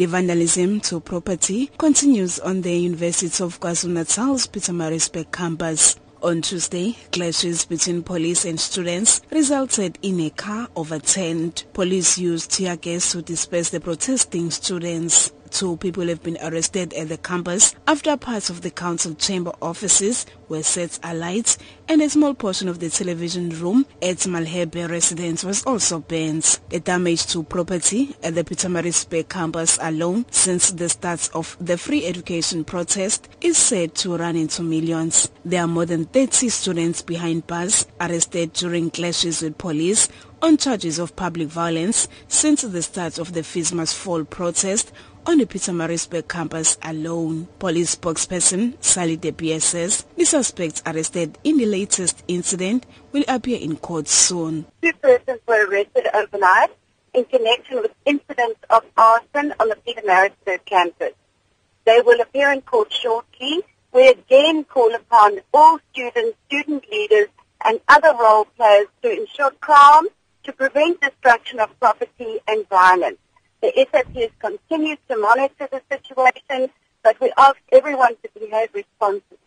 The vandalism to property continues on the University of KwaZulu-Natal's Pietermaritzburg campus. On Tuesday, clashes between police and students resulted in a car overturned. Police used tear gas to disperse the protesting students. Two people have been arrested at the campus after parts of the council chamber offices were set alight and a small portion of the television room at Malherbe residence was also burnt. The damage to property at the Pietermaritzburg campus alone since the start of the free education protest is said to run into millions. There are more than 30 students behind bars arrested during clashes with police on charges of public violence since the start of the Fees Must Fall protest on the Peter Pietermaritzburg campus alone. Police spokesperson Sally De says the suspects arrested in the latest incident will appear in court soon. Two persons were arrested overnight in connection with incidents of arson on the Pietermaritzburg campus. They will appear in court shortly. We again call upon all students, student leaders and other role players to ensure calm to prevent destruction of property and violence. The SAPS continues to monitor the situation, but we ask everyone to behave responsibly.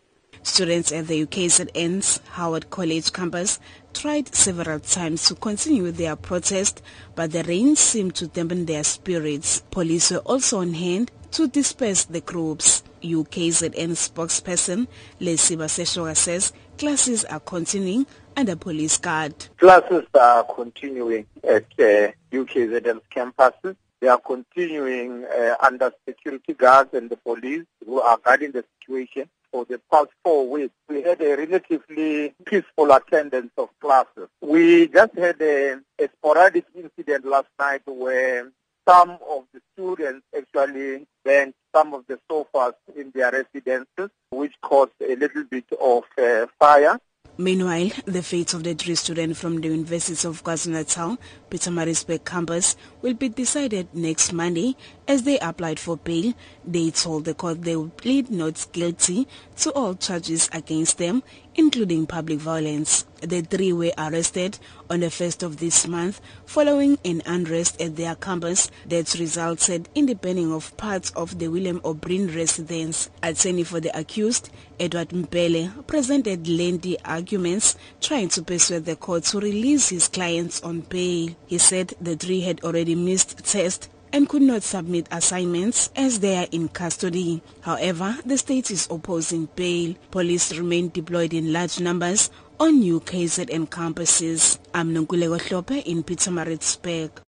Students at the UKZN's Howard College campus tried several times to continue their protest, but the rain seemed to dampen their spirits. Police were also on hand to disperse the groups. UKZN spokesperson Lesiba Seshoga says classes are continuing under police guard. Classes are continuing at uh, UKZN's campuses. They are continuing uh, under security guards and the police who are guarding the situation. For the past four weeks, we had a relatively peaceful attendance of classes. We just had a, a sporadic incident last night where some of the students actually bent some of the sofas in their residences, which caused a little bit of uh, fire. Meanwhile, the fate of the three students from the University of KwaZulu-Natal, Pietermaritzburg campus will be decided next Monday as they applied for bail. They told the court they will plead not guilty to all charges against them, including public violence. The three were arrested on the 1st of this month following an unrest at their campus that resulted in the burning of parts of the William O'Brien residence. Attorney for the accused, Edward Mpele, presented lengthy arguments trying to persuade the court to release his clients on bail. He said the three had already missed tests and could not submit assignments as they are in custody. However, the state is opposing bail. Police remain deployed in large numbers on UKZN campuses. I'm Nonkululeko Hlophe in Pietermaritzburg.